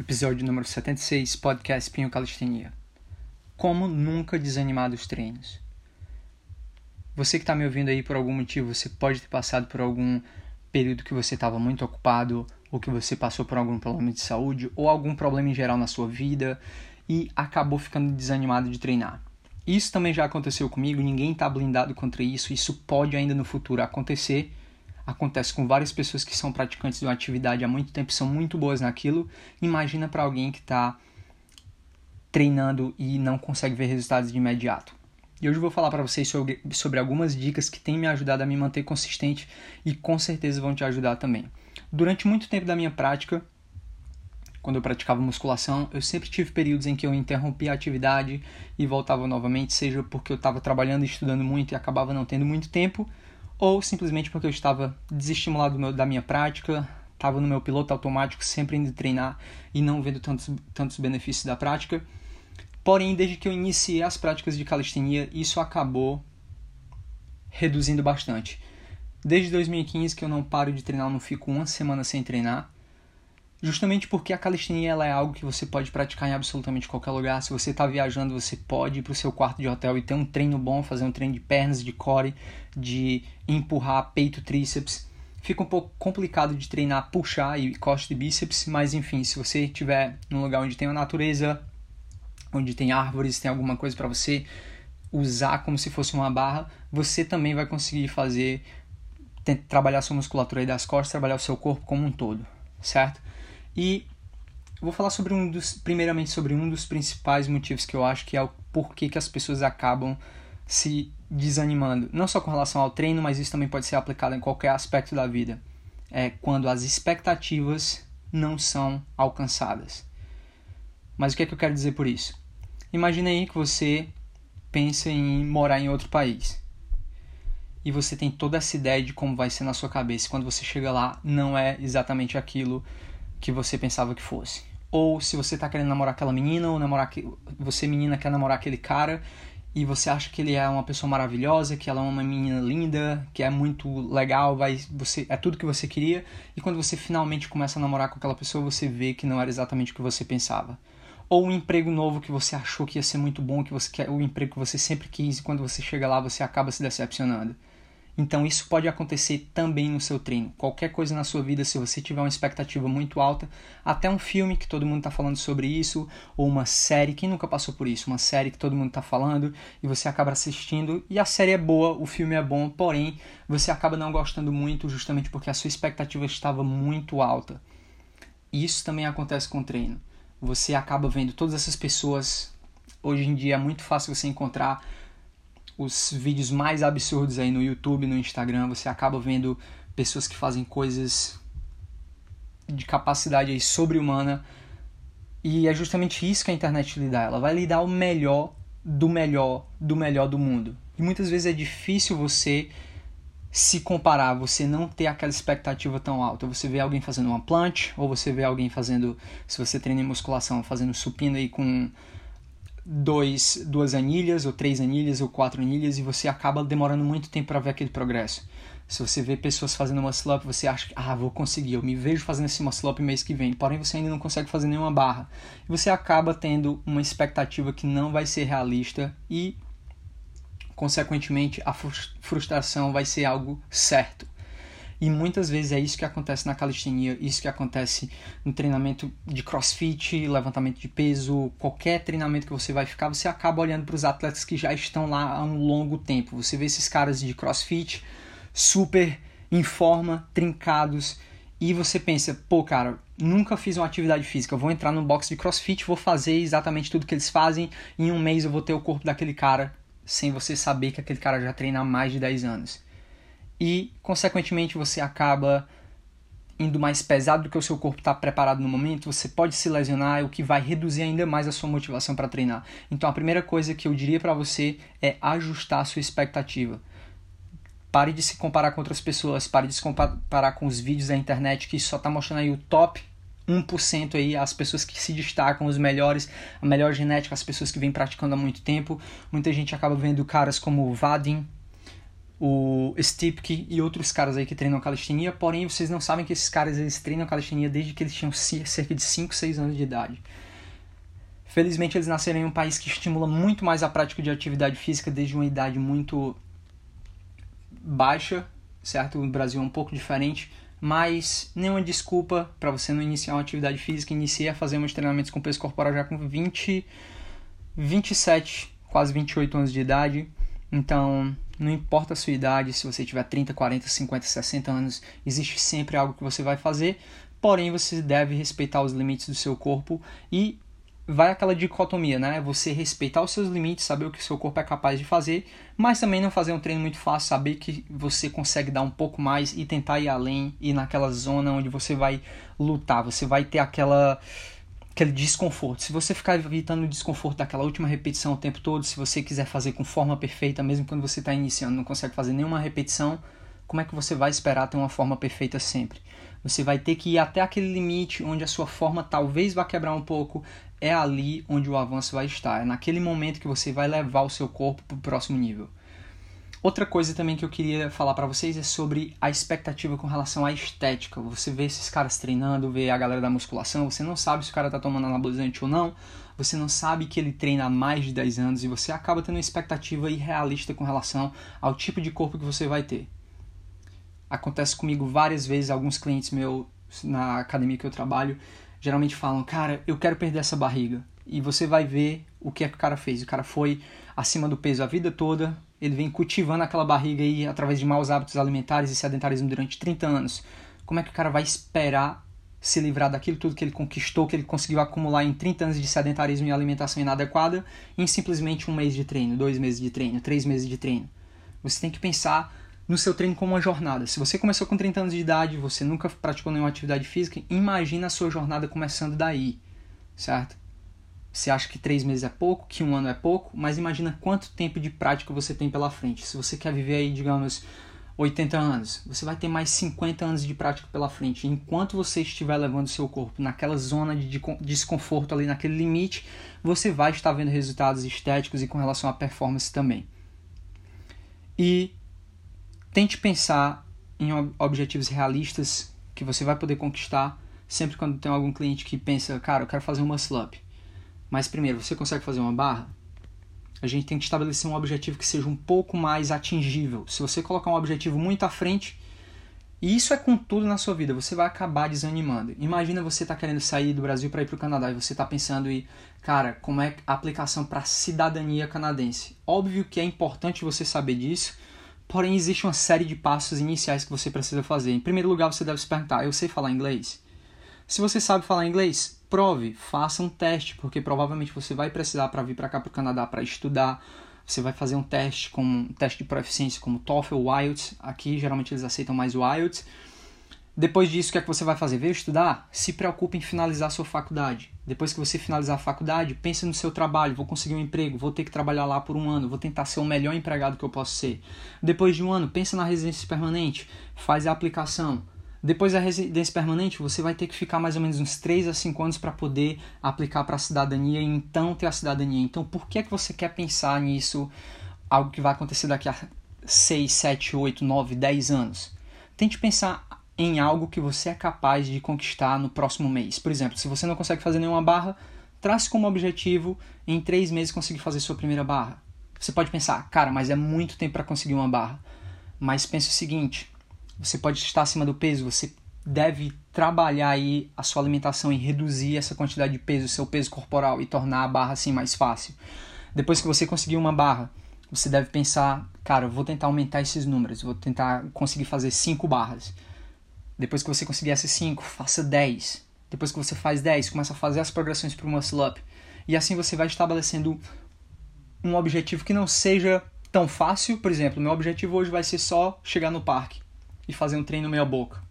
episódio número 76, podcast Pinho Calistenia. Como nunca desanimar dos treinos. Você que está me ouvindo aí por algum motivo, você pode ter passado por algum período que você estava muito ocupado, ou que você passou por algum problema de saúde, ou algum problema em geral na sua vida e acabou ficando desanimado de treinar. Isso também já aconteceu comigo, ninguém está blindado contra isso, isso pode ainda no futuro acontecer acontece com várias pessoas que são praticantes de uma atividade há muito tempo, são muito boas naquilo. Imagina para alguém que está treinando e não consegue ver resultados de imediato. E hoje eu vou falar para vocês sobre, sobre algumas dicas que têm me ajudado a me manter consistente e com certeza vão te ajudar também. Durante muito tempo da minha prática, quando eu praticava musculação, eu sempre tive períodos em que eu interrompia a atividade e voltava novamente, seja porque eu estava trabalhando e estudando muito e acabava não tendo muito tempo, ou simplesmente porque eu estava desestimulado meu, da minha prática, estava no meu piloto automático, sempre indo treinar e não vendo tantos, tantos benefícios da prática. Porém, desde que eu iniciei as práticas de calistenia, isso acabou reduzindo bastante. Desde 2015 que eu não paro de treinar, não fico uma semana sem treinar justamente porque a calistenia ela é algo que você pode praticar em absolutamente qualquer lugar. Se você está viajando, você pode ir para o seu quarto de hotel e ter um treino bom, fazer um treino de pernas, de core, de empurrar peito, tríceps. Fica um pouco complicado de treinar, puxar e costa e bíceps, mas enfim, se você estiver num lugar onde tem a natureza, onde tem árvores, tem alguma coisa para você usar como se fosse uma barra, você também vai conseguir fazer trabalhar sua musculatura aí das costas, trabalhar o seu corpo como um todo, certo? E vou falar sobre um dos, primeiramente sobre um dos principais motivos que eu acho que é o porquê que as pessoas acabam se desanimando, não só com relação ao treino, mas isso também pode ser aplicado em qualquer aspecto da vida. É quando as expectativas não são alcançadas. Mas o que é que eu quero dizer por isso? Imagine aí que você pensa em morar em outro país. E você tem toda essa ideia de como vai ser na sua cabeça. Quando você chega lá, não é exatamente aquilo que você pensava que fosse. Ou se você tá querendo namorar aquela menina, ou namorar que você menina quer namorar aquele cara e você acha que ele é uma pessoa maravilhosa, que ela é uma menina linda, que é muito legal, vai você é tudo que você queria, e quando você finalmente começa a namorar com aquela pessoa, você vê que não era exatamente o que você pensava. Ou um emprego novo que você achou que ia ser muito bom, que você quer, o emprego que você sempre quis e quando você chega lá você acaba se decepcionando. Então isso pode acontecer também no seu treino. Qualquer coisa na sua vida, se você tiver uma expectativa muito alta, até um filme que todo mundo está falando sobre isso, ou uma série, quem nunca passou por isso? Uma série que todo mundo está falando e você acaba assistindo e a série é boa, o filme é bom, porém você acaba não gostando muito justamente porque a sua expectativa estava muito alta. Isso também acontece com o treino. Você acaba vendo todas essas pessoas. Hoje em dia é muito fácil você encontrar os vídeos mais absurdos aí no YouTube, no Instagram, você acaba vendo pessoas que fazem coisas de capacidade aí sobre-humana. E é justamente isso que a internet lhe dá. Ela vai lhe dar o melhor do melhor do melhor do mundo. E muitas vezes é difícil você se comparar, você não ter aquela expectativa tão alta. Você vê alguém fazendo uma planche, ou você vê alguém fazendo, se você treina em musculação, fazendo supino aí com dois, duas anilhas, ou três anilhas, ou quatro anilhas, e você acaba demorando muito tempo para ver aquele progresso. Se você vê pessoas fazendo muscle up, você acha que, ah, vou conseguir, eu me vejo fazendo esse muscle up mês que vem, porém você ainda não consegue fazer nenhuma barra. E você acaba tendo uma expectativa que não vai ser realista e, consequentemente, a frustração vai ser algo certo. E muitas vezes é isso que acontece na calistenia, isso que acontece no treinamento de crossfit, levantamento de peso, qualquer treinamento que você vai ficar, você acaba olhando para os atletas que já estão lá há um longo tempo. Você vê esses caras de crossfit super em forma, trincados, e você pensa, pô, cara, nunca fiz uma atividade física, vou entrar no box de crossfit, vou fazer exatamente tudo que eles fazem, em um mês eu vou ter o corpo daquele cara, sem você saber que aquele cara já treina há mais de 10 anos e, consequentemente, você acaba indo mais pesado do que o seu corpo está preparado no momento, você pode se lesionar, o que vai reduzir ainda mais a sua motivação para treinar. Então, a primeira coisa que eu diria para você é ajustar a sua expectativa. Pare de se comparar com outras pessoas, pare de se comparar com os vídeos da internet que só está mostrando aí o top 1% aí, as pessoas que se destacam, os melhores, a melhor genética, as pessoas que vêm praticando há muito tempo. Muita gente acaba vendo caras como o Vadim, o Stipke e outros caras aí que treinam calistenia, porém vocês não sabem que esses caras eles treinam calistenia desde que eles tinham cerca de 5, 6 anos de idade. Felizmente eles nasceram em um país que estimula muito mais a prática de atividade física desde uma idade muito baixa, certo? O Brasil é um pouco diferente, mas nenhuma desculpa para você não iniciar uma atividade física. Iniciei a fazer meus treinamentos com peso corporal já com 20, 27, quase 28 anos de idade. Então, não importa a sua idade, se você tiver 30, 40, 50, 60 anos, existe sempre algo que você vai fazer, porém você deve respeitar os limites do seu corpo e vai aquela dicotomia, né? Você respeitar os seus limites, saber o que o seu corpo é capaz de fazer, mas também não fazer um treino muito fácil, saber que você consegue dar um pouco mais e tentar ir além, ir naquela zona onde você vai lutar, você vai ter aquela aquele desconforto. Se você ficar evitando o desconforto daquela última repetição o tempo todo, se você quiser fazer com forma perfeita, mesmo quando você está iniciando, não consegue fazer nenhuma repetição, como é que você vai esperar ter uma forma perfeita sempre? Você vai ter que ir até aquele limite onde a sua forma talvez vá quebrar um pouco. É ali onde o avanço vai estar. É naquele momento que você vai levar o seu corpo para o próximo nível. Outra coisa também que eu queria falar para vocês é sobre a expectativa com relação à estética. Você vê esses caras treinando, vê a galera da musculação, você não sabe se o cara tá tomando anabolizante ou não, você não sabe que ele treina há mais de 10 anos e você acaba tendo uma expectativa irrealista com relação ao tipo de corpo que você vai ter. Acontece comigo várias vezes, alguns clientes meus na academia que eu trabalho geralmente falam: Cara, eu quero perder essa barriga. E você vai ver o que é que o cara fez. O cara foi acima do peso a vida toda, ele vem cultivando aquela barriga aí através de maus hábitos alimentares e sedentarismo durante 30 anos. Como é que o cara vai esperar se livrar daquilo tudo que ele conquistou, que ele conseguiu acumular em 30 anos de sedentarismo e alimentação inadequada em simplesmente um mês de treino, dois meses de treino, três meses de treino? Você tem que pensar no seu treino como uma jornada. Se você começou com 30 anos de idade, você nunca praticou nenhuma atividade física, imagina a sua jornada começando daí, certo? Você acha que três meses é pouco, que um ano é pouco, mas imagina quanto tempo de prática você tem pela frente. Se você quer viver aí, digamos, 80 anos, você vai ter mais 50 anos de prática pela frente. Enquanto você estiver levando seu corpo naquela zona de desconforto ali, naquele limite, você vai estar vendo resultados estéticos e com relação à performance também. E tente pensar em objetivos realistas que você vai poder conquistar sempre quando tem algum cliente que pensa, cara, eu quero fazer um muscle up mas primeiro, você consegue fazer uma barra? A gente tem que estabelecer um objetivo que seja um pouco mais atingível. Se você colocar um objetivo muito à frente, e isso é com tudo na sua vida, você vai acabar desanimando. Imagina você tá querendo sair do Brasil para ir para o Canadá e você está pensando em, cara, como é a aplicação para cidadania canadense. Óbvio que é importante você saber disso, porém existe uma série de passos iniciais que você precisa fazer. Em primeiro lugar, você deve se perguntar: eu sei falar inglês? Se você sabe falar inglês, prove, faça um teste, porque provavelmente você vai precisar para vir para cá para o Canadá para estudar. Você vai fazer um teste como um teste de proficiência como TOEFL, IELTS. Aqui geralmente eles aceitam mais o IELTS. Depois disso, o que é que você vai fazer? Veio estudar? Se preocupe em finalizar a sua faculdade. Depois que você finalizar a faculdade, pense no seu trabalho. Vou conseguir um emprego, vou ter que trabalhar lá por um ano, vou tentar ser o melhor empregado que eu posso ser. Depois de um ano, pense na residência permanente, faz a aplicação. Depois da residência permanente, você vai ter que ficar mais ou menos uns 3 a 5 anos para poder aplicar para a cidadania e então ter a cidadania. Então, por que é que você quer pensar nisso, algo que vai acontecer daqui a 6, 7, 8, 9, 10 anos? Tente pensar em algo que você é capaz de conquistar no próximo mês. Por exemplo, se você não consegue fazer nenhuma barra, trace como objetivo em 3 meses conseguir fazer sua primeira barra. Você pode pensar, cara, mas é muito tempo para conseguir uma barra. Mas pense o seguinte, você pode estar acima do peso, você deve trabalhar aí a sua alimentação e reduzir essa quantidade de peso, seu peso corporal e tornar a barra assim mais fácil. Depois que você conseguir uma barra, você deve pensar, cara, vou tentar aumentar esses números, vou tentar conseguir fazer 5 barras. Depois que você conseguir essas 5, faça 10. Depois que você faz 10, começa a fazer as progressões para o muscle up. E assim você vai estabelecendo um objetivo que não seja tão fácil. Por exemplo, meu objetivo hoje vai ser só chegar no parque e fazer um treino meia boca.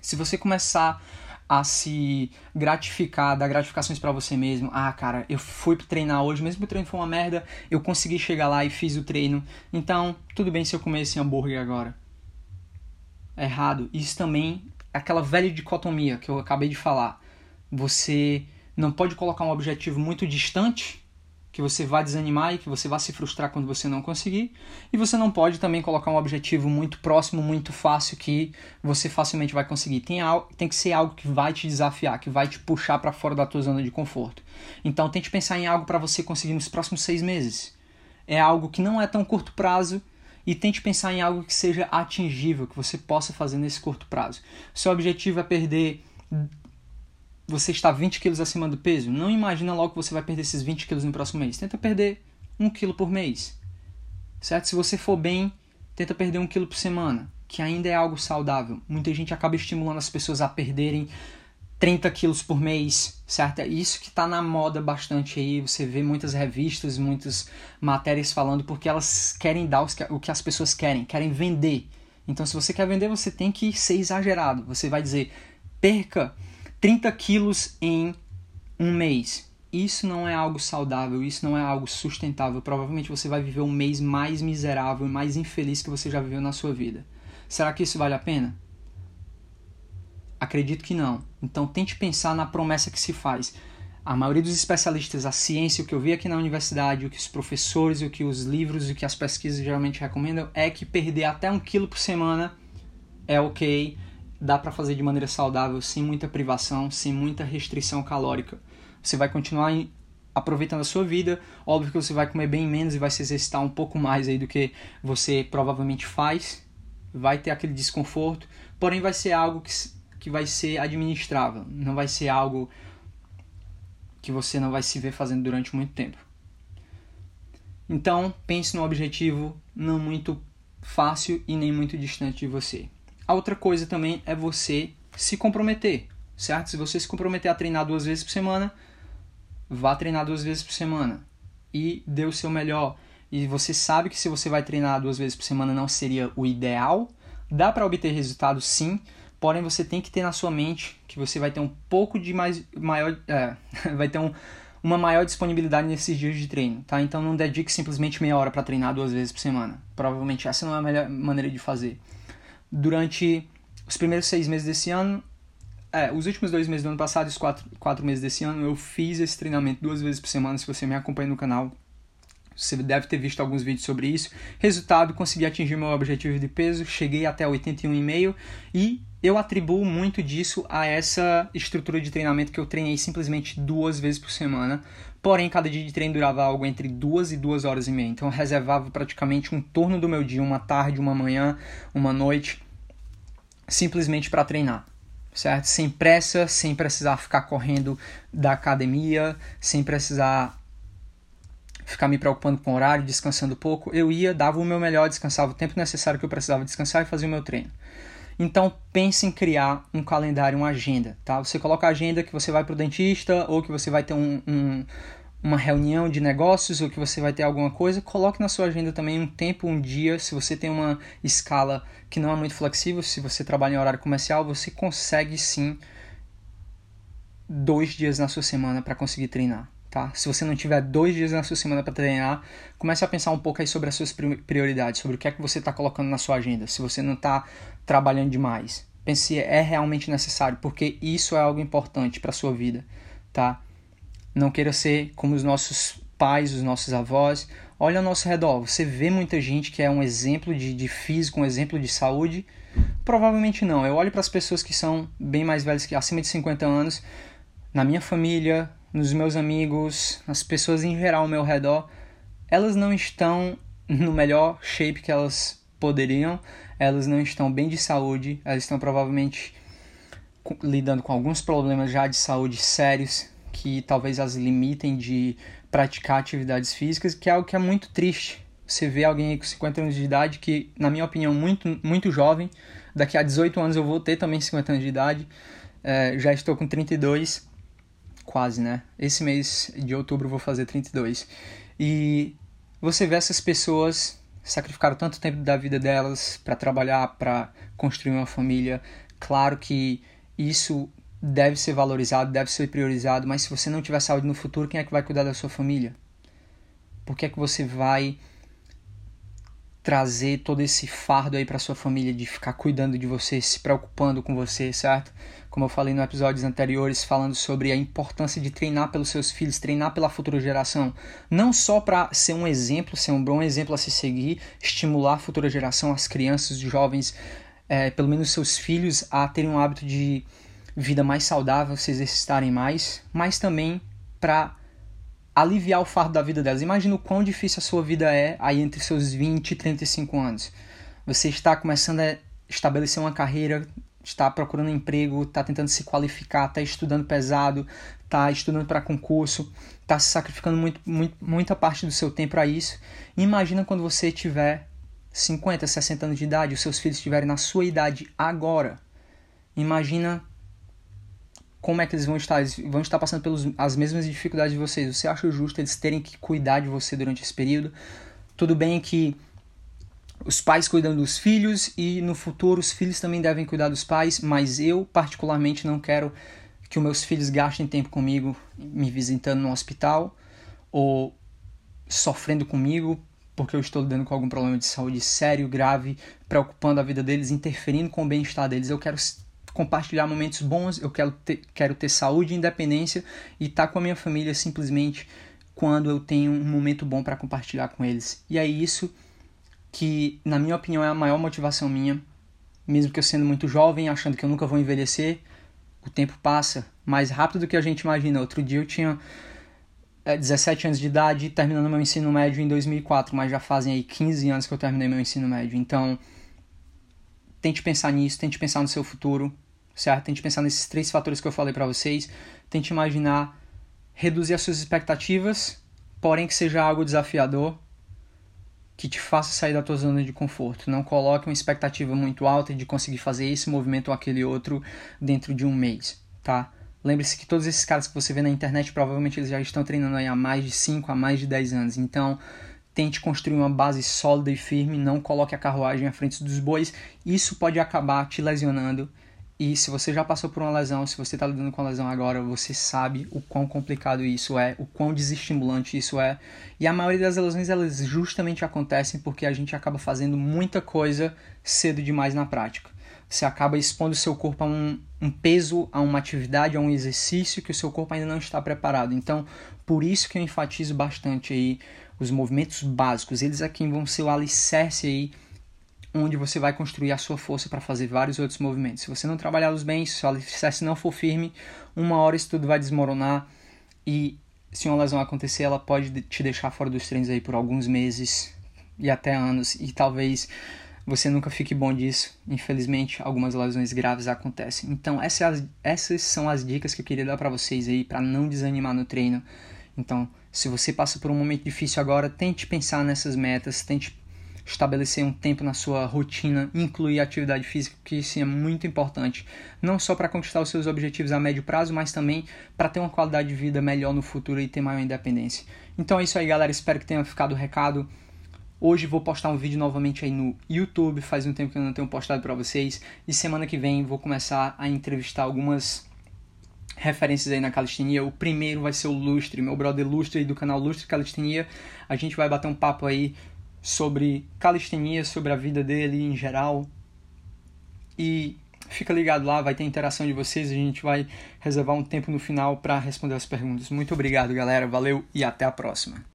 Se você começar a se gratificar, dar gratificações para você mesmo. Ah, cara, eu fui treinar hoje, mesmo que o treino foi uma merda, eu consegui chegar lá e fiz o treino. Então, tudo bem se eu comer esse hambúrguer agora. É errado. Isso também é aquela velha dicotomia que eu acabei de falar. Você não pode colocar um objetivo muito distante que você vai desanimar e que você vai se frustrar quando você não conseguir. E você não pode também colocar um objetivo muito próximo, muito fácil que você facilmente vai conseguir. Tem, algo, tem que ser algo que vai te desafiar, que vai te puxar para fora da tua zona de conforto. Então tente pensar em algo para você conseguir nos próximos seis meses. É algo que não é tão curto prazo e tente pensar em algo que seja atingível, que você possa fazer nesse curto prazo. Seu objetivo é perder você está 20 quilos acima do peso, não imagina logo que você vai perder esses 20 quilos no próximo mês. Tenta perder 1 quilo por mês. Certo? Se você for bem, tenta perder 1 quilo por semana, que ainda é algo saudável. Muita gente acaba estimulando as pessoas a perderem 30 quilos por mês, certo? É isso que está na moda bastante aí. Você vê muitas revistas, muitas matérias falando porque elas querem dar o que as pessoas querem, querem vender. Então, se você quer vender, você tem que ser exagerado. Você vai dizer, perca 30 quilos em um mês. Isso não é algo saudável, isso não é algo sustentável. Provavelmente você vai viver um mês mais miserável e mais infeliz que você já viveu na sua vida. Será que isso vale a pena? Acredito que não. Então tente pensar na promessa que se faz. A maioria dos especialistas, a ciência, o que eu vi aqui na universidade, o que os professores, o que os livros, o que as pesquisas geralmente recomendam é que perder até um quilo por semana é ok dá para fazer de maneira saudável, sem muita privação, sem muita restrição calórica. Você vai continuar aproveitando a sua vida, óbvio que você vai comer bem menos e vai se exercitar um pouco mais aí do que você provavelmente faz, vai ter aquele desconforto, porém vai ser algo que, que vai ser administrável, não vai ser algo que você não vai se ver fazendo durante muito tempo. Então, pense no objetivo não muito fácil e nem muito distante de você. A outra coisa também é você se comprometer, certo? Se você se comprometer a treinar duas vezes por semana, vá treinar duas vezes por semana e dê o seu melhor. E você sabe que se você vai treinar duas vezes por semana não seria o ideal, dá para obter resultados sim, porém você tem que ter na sua mente que você vai ter um pouco de mais maior, é, vai ter um, uma maior disponibilidade nesses dias de treino, tá? Então não dedique simplesmente meia hora para treinar duas vezes por semana. Provavelmente essa não é a melhor maneira de fazer durante os primeiros seis meses desse ano, é, os últimos dois meses do ano passado e os quatro, quatro meses desse ano, eu fiz esse treinamento duas vezes por semana. Se você me acompanha no canal, você deve ter visto alguns vídeos sobre isso. Resultado, consegui atingir meu objetivo de peso, cheguei até 81,5 e eu atribuo muito disso a essa estrutura de treinamento que eu treinei simplesmente duas vezes por semana. Porém, cada dia de treino durava algo entre duas e duas horas e meia. Então, eu reservava praticamente um turno do meu dia, uma tarde, uma manhã, uma noite, simplesmente para treinar, certo? Sem pressa, sem precisar ficar correndo da academia, sem precisar ficar me preocupando com o horário, descansando pouco. Eu ia, dava o meu melhor, descansava o tempo necessário que eu precisava descansar e fazia o meu treino. Então pense em criar um calendário, uma agenda, tá? Você coloca a agenda que você vai para o dentista ou que você vai ter um, um, uma reunião de negócios ou que você vai ter alguma coisa, coloque na sua agenda também um tempo, um dia. Se você tem uma escala que não é muito flexível, se você trabalha em horário comercial, você consegue sim dois dias na sua semana para conseguir treinar. Tá? Se você não tiver dois dias na sua semana para treinar, comece a pensar um pouco aí sobre as suas prioridades, sobre o que é que você está colocando na sua agenda. Se você não está trabalhando demais, pense se é realmente necessário, porque isso é algo importante para sua vida, tá? Não queira ser como os nossos pais, os nossos avós. Olha ao nosso redor, você vê muita gente que é um exemplo de, de físico, um exemplo de saúde. Provavelmente não. Eu olho para as pessoas que são bem mais velhas que acima de 50 anos, na minha família, nos meus amigos, nas pessoas em geral ao meu redor, elas não estão no melhor shape que elas poderiam, elas não estão bem de saúde, elas estão provavelmente lidando com alguns problemas já de saúde sérios que talvez as limitem de praticar atividades físicas, que é algo que é muito triste. Você vê alguém com 50 anos de idade que, na minha opinião, muito muito jovem, daqui a 18 anos eu vou ter também 50 anos de idade, é, já estou com 32 quase, né? Esse mês de outubro vou fazer 32. E você vê essas pessoas sacrificaram tanto tempo da vida delas para trabalhar, para construir uma família. Claro que isso deve ser valorizado, deve ser priorizado, mas se você não tiver saúde no futuro, quem é que vai cuidar da sua família? Por que é que você vai trazer todo esse fardo aí para sua família de ficar cuidando de você, se preocupando com você, certo? Como eu falei nos episódios anteriores, falando sobre a importância de treinar pelos seus filhos, treinar pela futura geração, não só para ser um exemplo, ser um bom exemplo a se seguir, estimular a futura geração, as crianças, os jovens, é, pelo menos seus filhos, a terem um hábito de vida mais saudável, se exercitarem mais, mas também para aliviar o fardo da vida delas. Imagina o quão difícil a sua vida é aí entre seus 20 e 35 anos. Você está começando a estabelecer uma carreira, está procurando emprego, está tentando se qualificar, está estudando pesado, está estudando para concurso, está se sacrificando muito, muito, muita parte do seu tempo para isso. imagina quando você tiver 50, 60 anos de idade, os seus filhos estiverem na sua idade agora. Imagina como é que eles vão estar? Eles vão estar passando pelas mesmas dificuldades de vocês. Você acha justo eles terem que cuidar de você durante esse período? Tudo bem que os pais cuidam dos filhos e no futuro os filhos também devem cuidar dos pais, mas eu particularmente não quero que os meus filhos gastem tempo comigo, me visitando no hospital ou sofrendo comigo porque eu estou lidando com algum problema de saúde sério, grave, preocupando a vida deles, interferindo com o bem-estar deles. Eu quero compartilhar momentos bons, eu quero ter, quero ter saúde e independência e estar tá com a minha família simplesmente quando eu tenho um momento bom para compartilhar com eles. E é isso que, na minha opinião, é a maior motivação minha, mesmo que eu sendo muito jovem, achando que eu nunca vou envelhecer, o tempo passa mais rápido do que a gente imagina. Outro dia eu tinha é, 17 anos de idade, terminando meu ensino médio em 2004, mas já fazem aí 15 anos que eu terminei meu ensino médio. Então, tente pensar nisso, tente pensar no seu futuro, certo? Tente pensar nesses três fatores que eu falei para vocês. Tente imaginar reduzir as suas expectativas, porém que seja algo desafiador, que te faça sair da tua zona de conforto. Não coloque uma expectativa muito alta de conseguir fazer esse movimento ou aquele outro dentro de um mês, tá? Lembre-se que todos esses caras que você vê na internet, provavelmente eles já estão treinando aí há mais de 5, a mais de 10 anos. Então, tente construir uma base sólida e firme, não coloque a carruagem à frente dos bois. Isso pode acabar te lesionando. E se você já passou por uma lesão, se você está lidando com a lesão agora, você sabe o quão complicado isso é, o quão desestimulante isso é. E a maioria das lesões, elas justamente acontecem porque a gente acaba fazendo muita coisa cedo demais na prática. Você acaba expondo o seu corpo a um, um peso, a uma atividade, a um exercício que o seu corpo ainda não está preparado. Então, por isso que eu enfatizo bastante aí os movimentos básicos, eles aqui vão ser o alicerce aí onde você vai construir a sua força para fazer vários outros movimentos. Se você não trabalhá-los bem, se o alicerce não for firme, uma hora isso tudo vai desmoronar e se uma lesão acontecer, ela pode te deixar fora dos treinos aí por alguns meses e até anos e talvez você nunca fique bom disso. Infelizmente, algumas lesões graves acontecem. Então, essas, essas são as dicas que eu queria dar para vocês aí para não desanimar no treino. Então, se você passa por um momento difícil agora, tente pensar nessas metas, tente estabelecer um tempo na sua rotina, incluir atividade física, que isso é muito importante, não só para conquistar os seus objetivos a médio prazo, mas também para ter uma qualidade de vida melhor no futuro e ter maior independência. Então é isso aí, galera. Espero que tenha ficado o recado. Hoje vou postar um vídeo novamente aí no YouTube, faz um tempo que eu não tenho postado para vocês, e semana que vem vou começar a entrevistar algumas referências aí na calistenia. O primeiro vai ser o Lustre, meu brother Lustre do canal Lustre Calistenia. A gente vai bater um papo aí sobre calistenia, sobre a vida dele em geral. E fica ligado lá, vai ter interação de vocês, a gente vai reservar um tempo no final para responder as perguntas. Muito obrigado, galera. Valeu e até a próxima.